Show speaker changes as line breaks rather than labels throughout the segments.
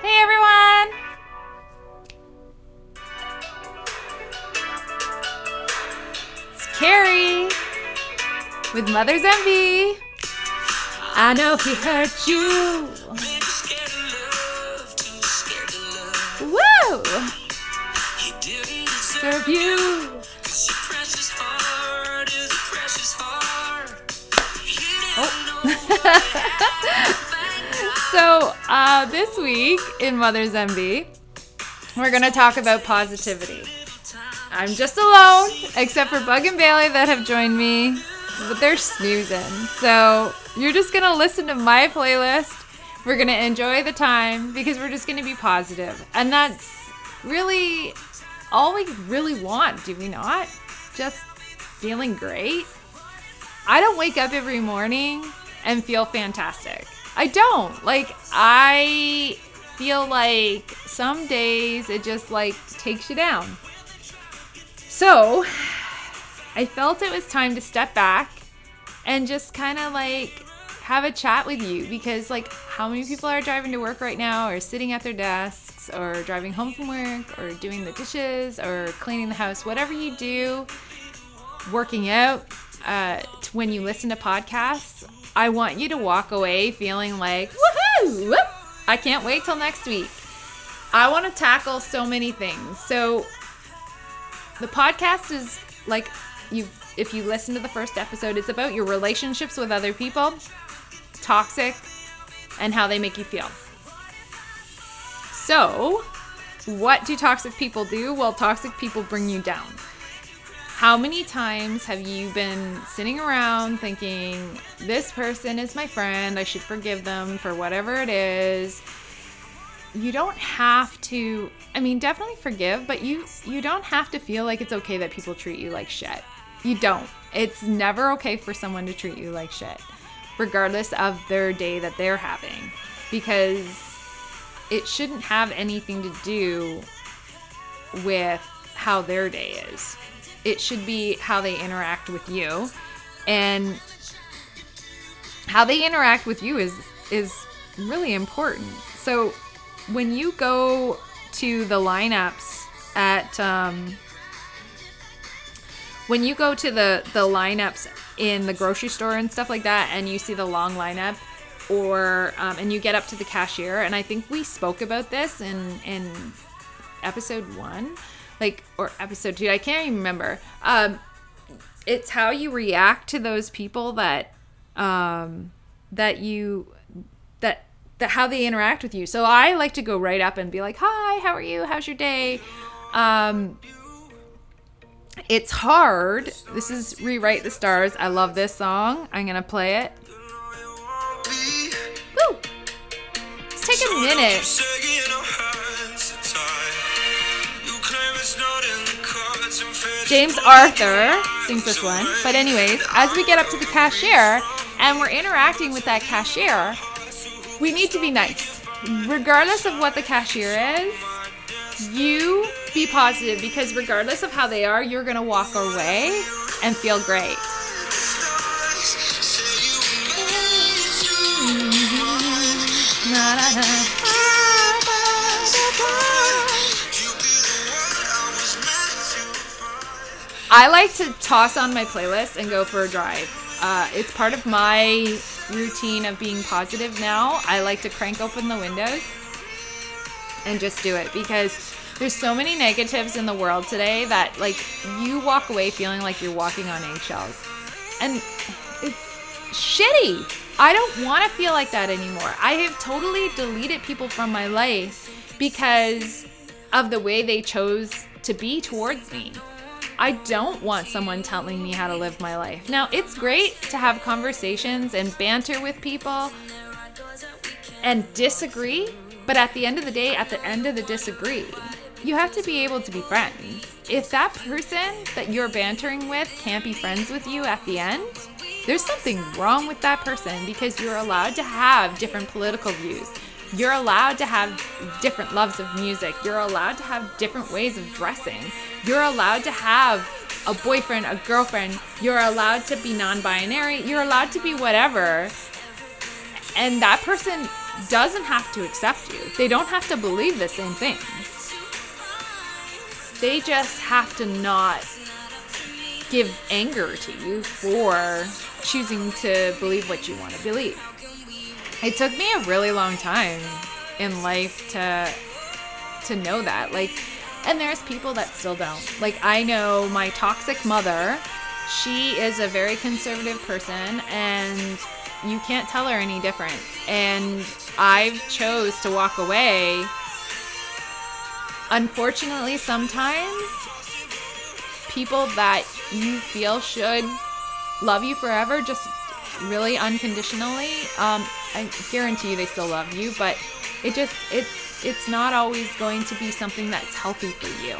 Hey everyone! It's Carrie with Mother's Envy. I know he hurt you. Woo! Serve you. Oh. so, uh, this week in Mother's Envy, we're to talk about positivity. I'm just alone, except for Bug and Bailey that have joined me, but they're snoozing. So, you're just to listen to my playlist. We're to enjoy the time because we're just to be positive. And that's really all we really want, do we not? Just feeling great. I don't wake up every morning and feel fantastic. I don't. Like I feel like some days it just like takes you down. So, I felt it was time to step back and just kind of like have a chat with you because like how many people are driving to work right now or sitting at their desks or driving home from work or doing the dishes or cleaning the house whatever you do working out uh, when you listen to podcasts I want you to walk away feeling like, woohoo! I can't wait till next week. I want to tackle so many things. So the podcast is like you if you listen to the first episode, it's about your relationships with other people, toxic, and how they make you feel. So, what do toxic people do? Well, toxic people bring you down. How many times have you been sitting around thinking, this person is my friend, I should forgive them for whatever it is? You don't have to I mean, definitely forgive, but you you don't have to feel like it's okay that people treat you like shit. You don't. It's never okay for someone to treat you like shit, regardless of their day that they're having, because it shouldn't have anything to do with how their day is. It should be how they interact with you. And how they interact with you is is really important. So when you go to the lineups at um, when you go to the the lineups in the grocery store and stuff like that and you see the long lineup or um, and you get up to the cashier and i think we spoke about this in in episode one like or episode two i can't even remember. Um it's how you react to those people that um that you that that how they interact with you. So i like to go right up and be like hi how are you? How's your day? Um it's hard. This is rewrite the stars. I love this song. I'm gonna play it. Woo! let's take a minute James Arthur sings this one. But, anyways, as we get up to the cashier and we're interacting with that cashier, we need to be nice. Regardless of what the cashier is, you be positive because, regardless of how they are, you're going to walk away and feel great. Mm-hmm. I like to toss on my playlist and go for a drive. Uh, it's part of my routine of being positive now. I like to crank open the windows and just do it because there's so many negatives in the world today that like you walk away feeling like you're walking on eggshells. And it's shitty. I don't want to feel like that anymore. I have totally deleted people from my life because of the way they chose to be towards me. I don't want someone telling me how to live my life. Now, it's great to have conversations and banter with people and disagree, but at the end of the day, at the end of the disagree, you have to be able to be friends. If that person that you're bantering with can't be friends with you at the end, there's something wrong with that person because you're allowed to have different political views. You're allowed to have different loves of music. You're allowed to have different ways of dressing. You're allowed to have a boyfriend, a girlfriend. You're allowed to be non binary. You're allowed to be whatever. And that person doesn't have to accept you. They don't have to believe the same things. They just have to not give anger to you for choosing to believe what you want to believe. It took me a really long time in life to to know that. Like and there's people that still don't. Like I know my toxic mother, she is a very conservative person and you can't tell her any different. And I've chose to walk away. Unfortunately, sometimes people that you feel should love you forever just really unconditionally. Um, i guarantee you they still love you but it just it it's not always going to be something that's healthy for you.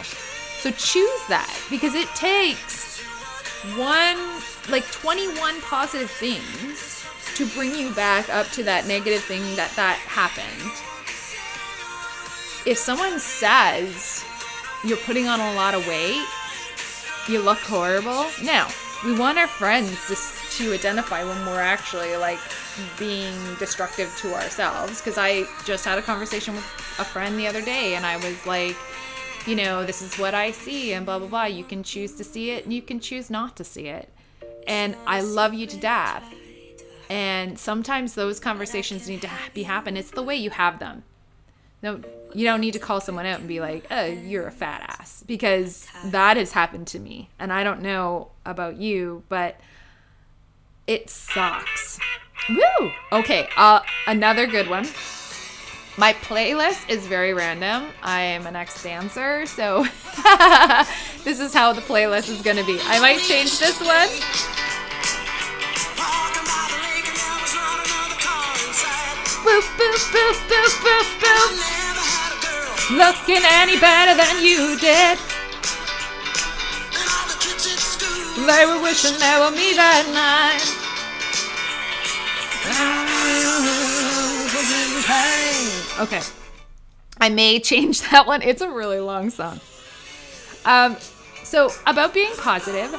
So choose that because it takes one like 21 positive things to bring you back up to that negative thing that that happened. If someone says you're putting on a lot of weight you look horrible. Now, we want our friends just to identify when we're actually like being destructive to ourselves. Because I just had a conversation with a friend the other day and I was like, you know, this is what I see and blah, blah, blah. You can choose to see it and you can choose not to see it. And I love you to death. And sometimes those conversations need to be happen. It's the way you have them. No, you don't need to call someone out and be like, "Oh, you're a fat ass," because that has happened to me, and I don't know about you, but it sucks. Woo! Okay, uh, another good one. My playlist is very random. I am an ex dancer, so this is how the playlist is gonna be. I might change this one. boop, boop, boop, boop, boop, boop. Looking any better than you did. They were wishing they were me that night. Okay. I may change that one. It's a really long song. Um, so, about being positive,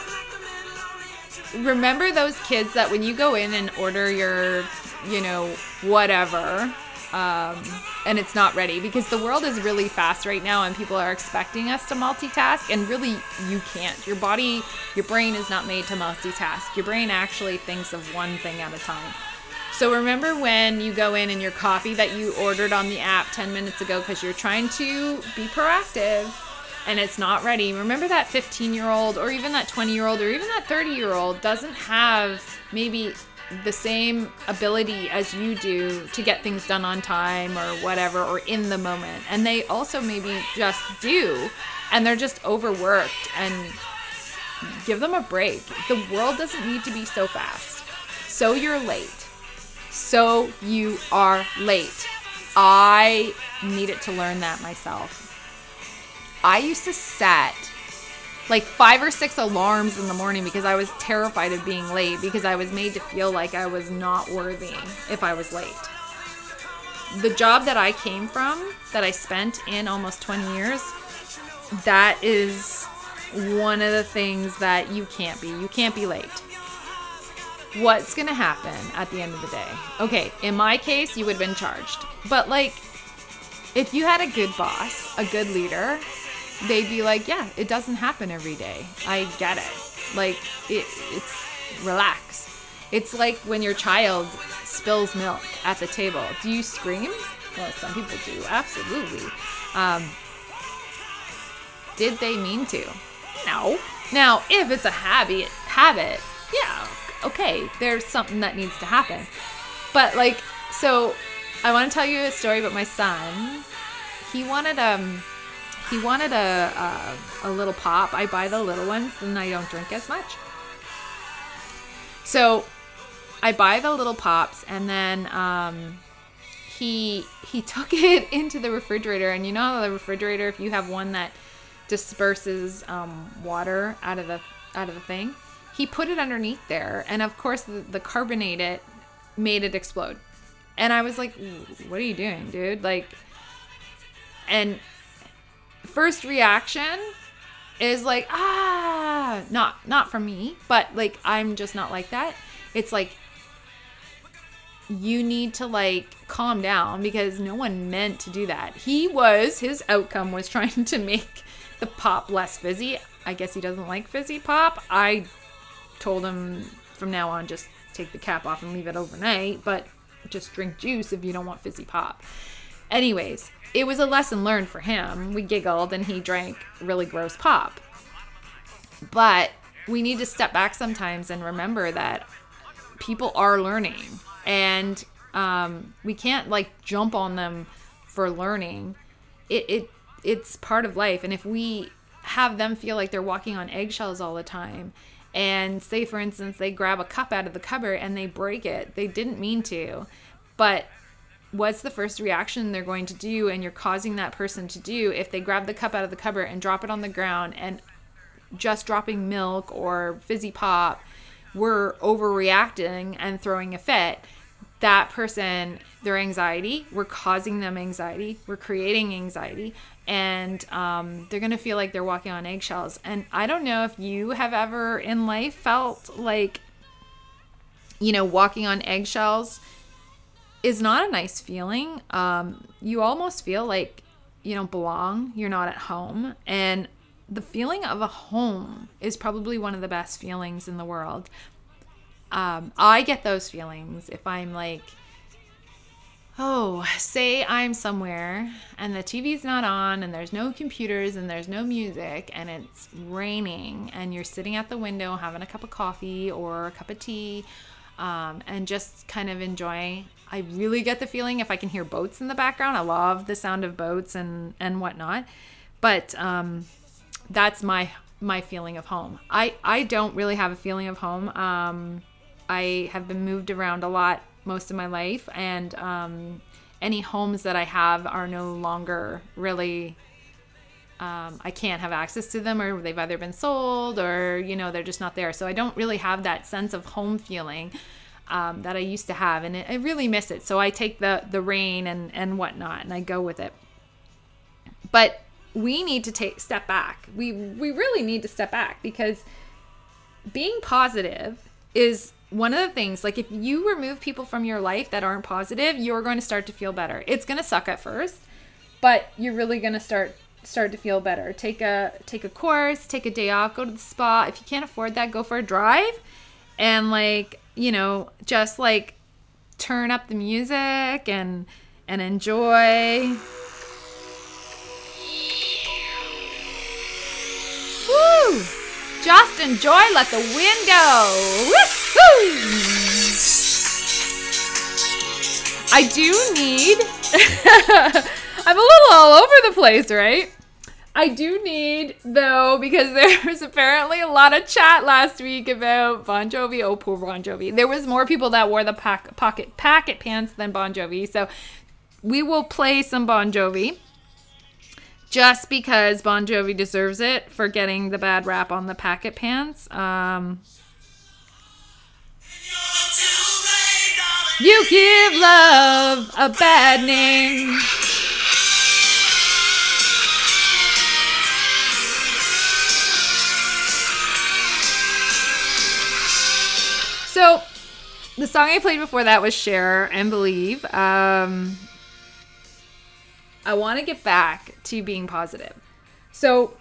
remember those kids that when you go in and order your you know, whatever. Um, and it's not ready because the world is really fast right now and people are expecting us to multitask and really you can't your body your brain is not made to multitask your brain actually thinks of one thing at a time so remember when you go in and your coffee that you ordered on the app 10 minutes ago because you're trying to be proactive and it's not ready remember that 15 year old or even that 20 year old or even that 30 year old doesn't have maybe the same ability as you do to get things done on time or whatever or in the moment. And they also maybe just do and they're just overworked and give them a break. The world doesn't need to be so fast. So you're late. So you are late. I needed to learn that myself. I used to set like five or six alarms in the morning because I was terrified of being late because I was made to feel like I was not worthy if I was late. The job that I came from, that I spent in almost 20 years, that is one of the things that you can't be. You can't be late. What's going to happen at the end of the day? Okay, in my case, you would have been charged. But like, if you had a good boss, a good leader, they'd be like, yeah, it doesn't happen every day. I get it. Like, it, it's relax. It's like when your child spills milk at the table. Do you scream? Well, some people do, absolutely. Um, did they mean to? No. Now, if it's a habit, habit, yeah, okay, there's something that needs to happen. But like, so I want to tell you a story about my son. He wanted um he wanted a, a, a little pop. I buy the little ones, and I don't drink as much. So I buy the little pops, and then um, he he took it into the refrigerator. And you know the refrigerator, if you have one that disperses um, water out of the out of the thing, he put it underneath there, and of course the, the it made it explode. And I was like, "What are you doing, dude?" Like, and first reaction is like ah not not from me but like i'm just not like that it's like you need to like calm down because no one meant to do that. He was, his outcome was trying to make the pop less fizzy. I guess he doesn't like fizzy pop. I told him from now on just take the cap off and leave it overnight, but just drink juice if you don't want fizzy pop. Anyways, it was a lesson learned for him. We giggled and he drank really gross pop. But we need to step back sometimes and remember that people are learning and um, we can't like jump on them for learning. It, it it's part of life and if we have them feel like they're walking on eggshells all the time and say for instance they grab a cup out of the cupboard and they break it. They didn't mean to. But what's the first reaction they're going to do and you're causing that person to do if they grab the cup out of the cupboard and drop it on the ground and just dropping milk or fizzy pop we're overreacting and throwing a fit? That person their anxiety we're causing them anxiety. We're creating anxiety and um, they're gonna feel like they're walking on eggshells. And i don't know if you have ever in life felt like you know walking on eggshells is not a nice feeling. Um, you almost feel like you don't belong you're not at home. And the feeling of a home is probably one of the best feelings in the world. Um, I get those feelings if I'm like, oh, say I'm somewhere and the TV's not on and there's no computers and there's no music and it's raining and you're sitting at the window having a cup of coffee or a cup of tea um, and just kind of enjoy. I really get the feeling if I can hear boats in the background. I love the sound of boats and and whatnot, but um, that's my my feeling of home. I I don't really have a feeling of home. Um, I have been moved around a lot most of my life, and um, any homes that I have are no longer really. Um, I can't have access to them, or they've either been sold, or you know they're just not there. So I don't really have that sense of home feeling um, that I used to have, and I really miss it. So I take the the rain and and whatnot, and I go with it. But we need to take step back. We we really need to step back because being positive is one of the things like if you remove people from your life that aren't positive you're going to start to feel better it's going to suck at first but you're really going to start start to feel better take a take a course take a day off go to the spa if you can't afford that go for a drive and like you know just like turn up the music and and enjoy Woo! Just enjoy, let the wind go. Woo-hoo! I do need. I'm a little all over the place, right? I do need though because there was apparently a lot of chat last week about Bon Jovi. Oh, poor Bon Jovi. There was more people that wore the pack, pocket packet pants than Bon Jovi. So we will play some Bon Jovi just because Bon Jovi deserves it for getting the bad rap on the packet pants. Um, you give love a bad name. So, the song I played before that was Cher and Believe. Um, I want to get back to being positive. So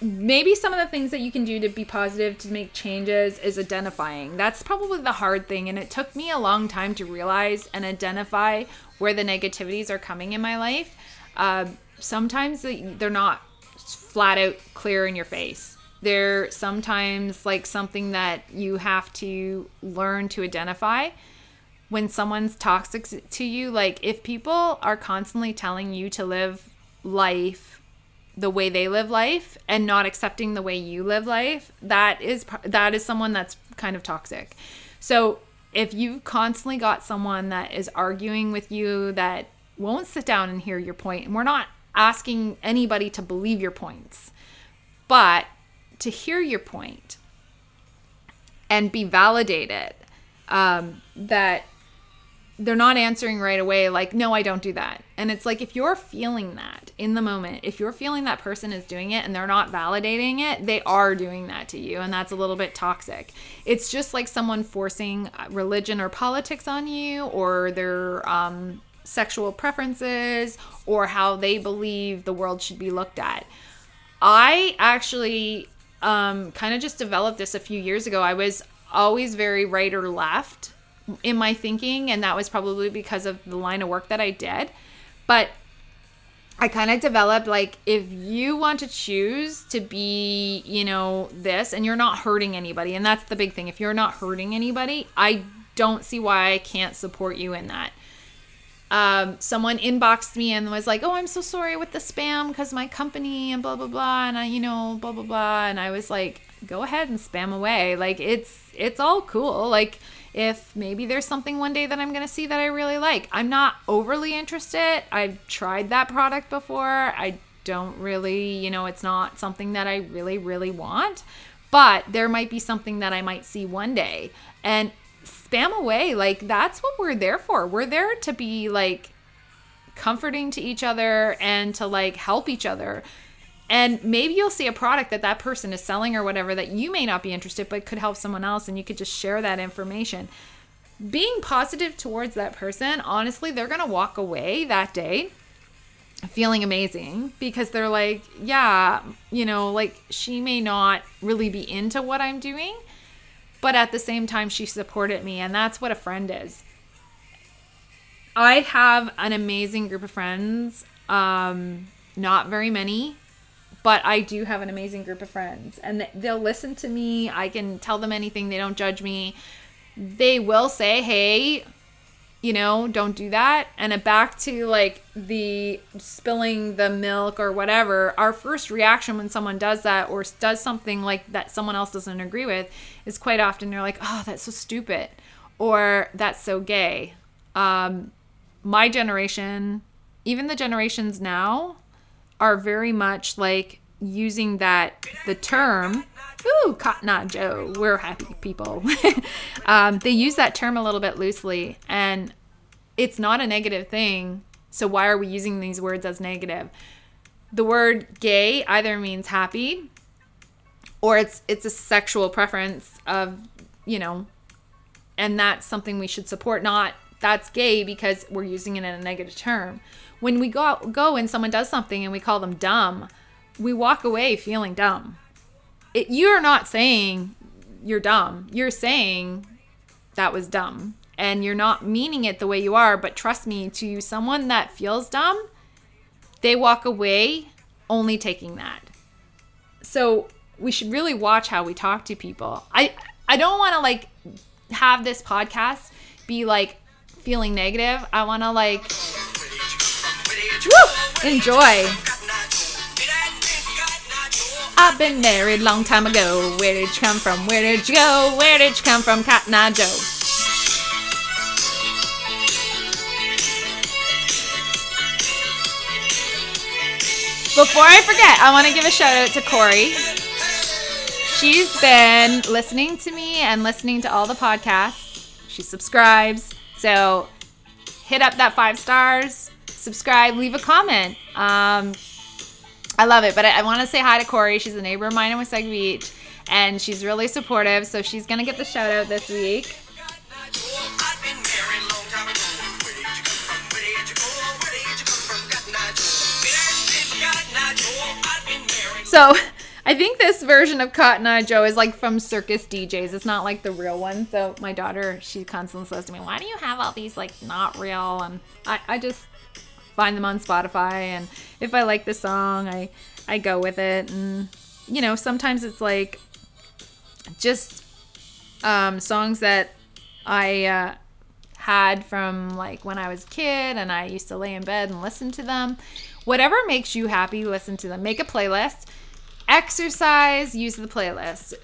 maybe some of the things that you can do to be positive to make changes is identifying. That's probably the hard thing and it took me a long time to realize and identify where the negativities are coming in my life. Uh, sometimes they're not flat out clear in your face. They're sometimes like something that you have to learn to identify when someone's toxic to you, like if people are constantly telling you to live life the way they live life and not accepting the way you live life, that is that is someone that's kind of toxic. So, if you've constantly got someone that is arguing with you that won't sit down and hear your point, and we're not asking anybody to believe your points, but to hear your point and be validated um, that they're not answering right away like no i don't do that. And it's like if you're feeling that in the moment if you're feeling that person is doing it and they're not validating it they are doing that to you and that's a little bit toxic. It's just like someone forcing religion or politics on you or their um, sexual preferences or how they believe the world should be looked at. I actually um, kind of just developed this a few years ago. I was always very right or left in my thinking and that was probably because of the line of work that I did. But I kind of developed like if you want to choose to be, you know, this and you're not hurting anybody and that's the big thing. If you're not hurting anybody, I don't see why I can't support you in that. Um, someone inboxed me and was like, "Oh, I'm so sorry with the spam because my company and blah blah blah," and I, you know, blah blah blah, and I was like, "Go ahead and spam away. Like it's it's all cool. Like if maybe there's something one day that I'm going to see that I really like. I'm not overly interested. I've tried that product before. I don't really, you know, it's not something that I really, really want, but there might be something that I might see one day. And spam away. Like, that's what we're there for. We're there to be like comforting to each other and to like help each other and maybe you'll see a product that that person is selling or whatever that you may not be interested but could help someone else and you could just share that information. Being positive towards that person honestly they're going to walk away that day feeling amazing because they're like yeah you know like she may not really be into what i'm doing but at the same time she supported me and that's what a friend is. I have an amazing group of friends um not very many but I do have an amazing group of friends and they'll listen to me. I can tell them anything, they don't judge me. They will say, "Hey, you know, don't do that." And back to like the spilling the milk or whatever, our first reaction when someone does that or does something like that someone else doesn't agree with is quite often they're like, "Oh, that's so stupid." Or that's so gay. Um, my generation, even the generations now, are very much like using that the term ooh cotton eye joe we're happy people. Um, they use that term a little bit loosely and it's not a negative thing so why are we using these words as negative? The word gay either means happy or it's it's a sexual preference of you know and that's something we should support not that's gay because we're using it in a negative term when we go go and someone does something and we call them dumb, we walk away feeling dumb. It, you're not saying you're dumb. You're saying that was dumb. And you're not meaning it the way you are, but trust me, to someone that feels dumb, they walk away only taking that. So we should really watch how we talk to people. I I don't want to like have this podcast be like feeling negative. I want to like Woo! Enjoy. I've been married long time ago. Where did you come from? Where did you go? Where did you come from, Cotton Joe? Before I forget, I want to give a shout out to Corey. She's been listening to me and listening to all the podcasts. She subscribes. So hit up that five stars subscribe, leave a comment. Um, I love it. But I, I want to say hi to Corey. She's a neighbor of mine in Wasaga Beach, and she's really supportive. So she's gonna get the shout out this week. So I think this version of Cotton Eye Joe is like from Circus DJs. It's not like the real one. So my daughter, she constantly says to me, "Why do you have all these like not real?" And I, I just find them on Spotify and if I like the song, I I go with it and you know, sometimes it's like just um, songs that I uh, had from like when I was a kid and I used to lay in bed and listen to them. Whatever makes you happy, listen to them. Make a playlist. Exercise, use the playlist.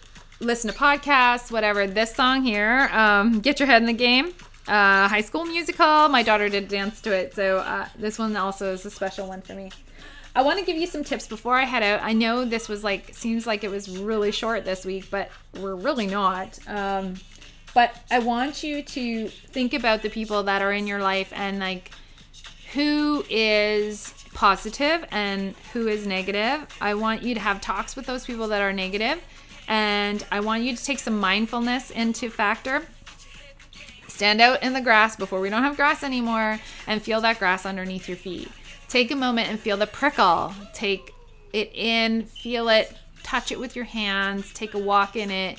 Listen to podcasts, whatever. This song here, um, Get Your Head in the Game uh, High School Musical. My daughter did dance to it, so uh, this one also is a special one for me. I want to give you some tips before I head out. I know this was like seems like it was really short this week, but we're really not. Um, but I want you to think about the people that are in your life and like who is positive and who is negative. I want you to have talks with those people that are negative and I want you to take some mindfulness into factor. Stand out in the grass before we don't have grass anymore and feel that grass underneath your feet. Take a moment and feel the prickle. Take it in, feel it, touch it with your hands, take a walk in it,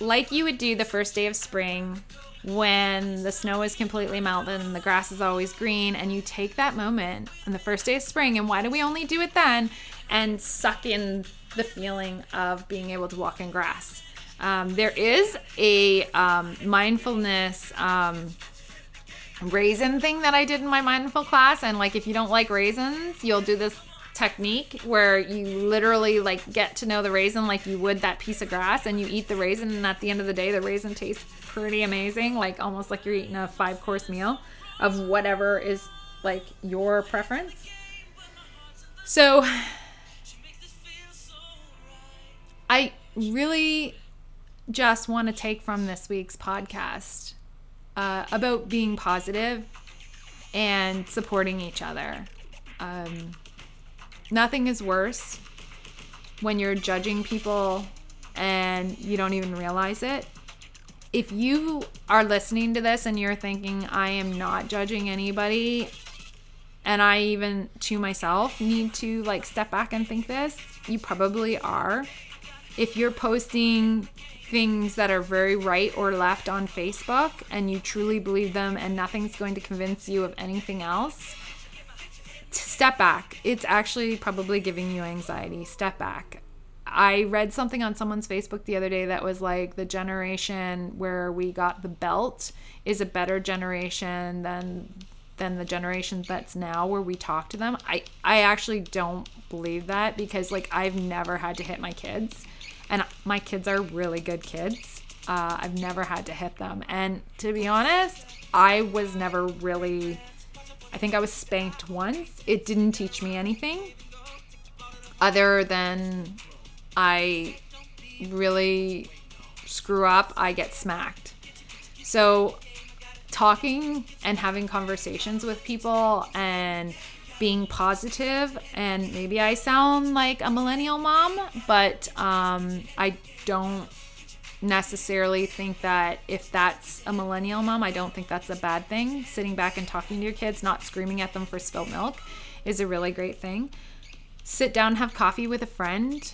like you would do the first day of spring when the snow is completely melted and the grass is always green and you take that moment on the first day of spring and why do we only do it then and suck in the feeling of being able to walk in grass um, there is a um, mindfulness um, raisin thing that i did in my mindful class and like if you don't like raisins you'll do this technique where you literally like get to know the raisin like you would that piece of grass and you eat the raisin and at the end of the day the raisin tastes pretty amazing like almost like you're eating a five course meal of whatever is like your preference. So i really just want to take from this week's podcast uh, about being positive and supporting each other um, nothing is worse when you're judging people and you don't even realize it. If you are listening to this and you're thinking, I am not judging anybody, and I even to myself need to like step back and think this, you probably are. If you're posting things that are very right or left on Facebook and you truly believe them and nothing's going to convince you of anything else, step back. It's actually probably giving you anxiety. Step back. I read something on someone's Facebook the other day that was like the generation where we got the belt is a better generation than than the generation that's now where we talk to them. I I actually don't believe that because like I've never had to hit my kids and my kids are really good kids. Uh, I've never had to hit them. And to be honest, I was never really I think I was spanked once. It didn't teach me anything other than I really screw up, I get smacked. So, talking and having conversations with people and being positive and maybe I sound like a millennial mom, but um, I don't necessarily think that if that's a millennial mom, I don't think that's a bad thing. Sitting back and talking to your kids, not screaming at them for spilt milk, is a really great thing. Sit down, have coffee with a friend.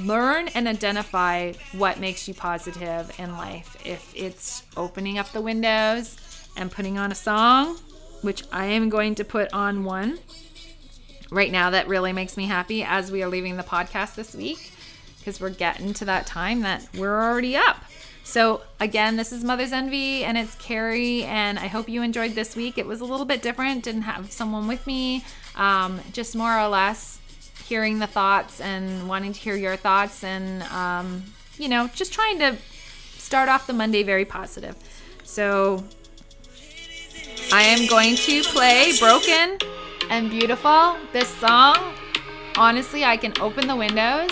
Learn and identify what makes you positive in life. If it's opening up the windows and putting on a song, which I am going to put on one right now that really makes me happy as we are leaving the podcast this week because we're getting to that time that we're already up. So, again, this is Mother's Envy and it's Carrie, and I hope you enjoyed this week. It was a little bit different, didn't have someone with me, um, just more or less hearing the thoughts and wanting to hear your thoughts, and, um, you know, just trying to start off the Monday very positive. So, I am going to play Broken and Beautiful. This song, honestly, I can open the windows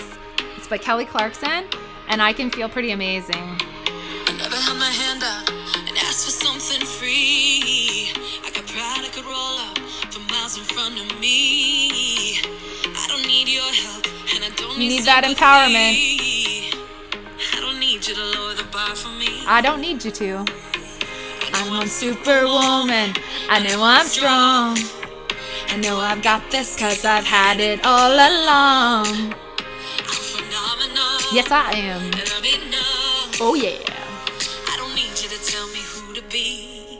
it's by Kelly Clarkson, and I can feel pretty amazing. I never held my hand up and asked for something free. I got pride I could roll up for miles in front of me. I don't need your help, and I don't need, need that empowerment. I don't need you to lower the bar for me. I don't need you to. I'm a superwoman. I know I'm strong. I know I've got this cause I've had it all along. Yes, I am. Oh, yeah. I don't need you to tell me who to be.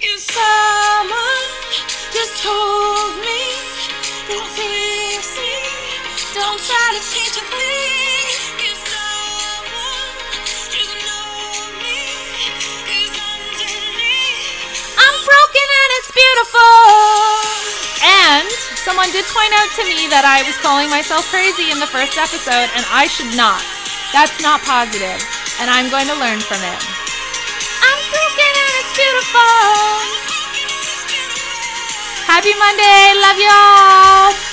If someone just told beautiful. And someone did point out to me that I was calling myself crazy in the first episode, and I should not. That's not positive, and I'm going to learn from it. I'm broken and it's beautiful. Happy Monday. Love y'all.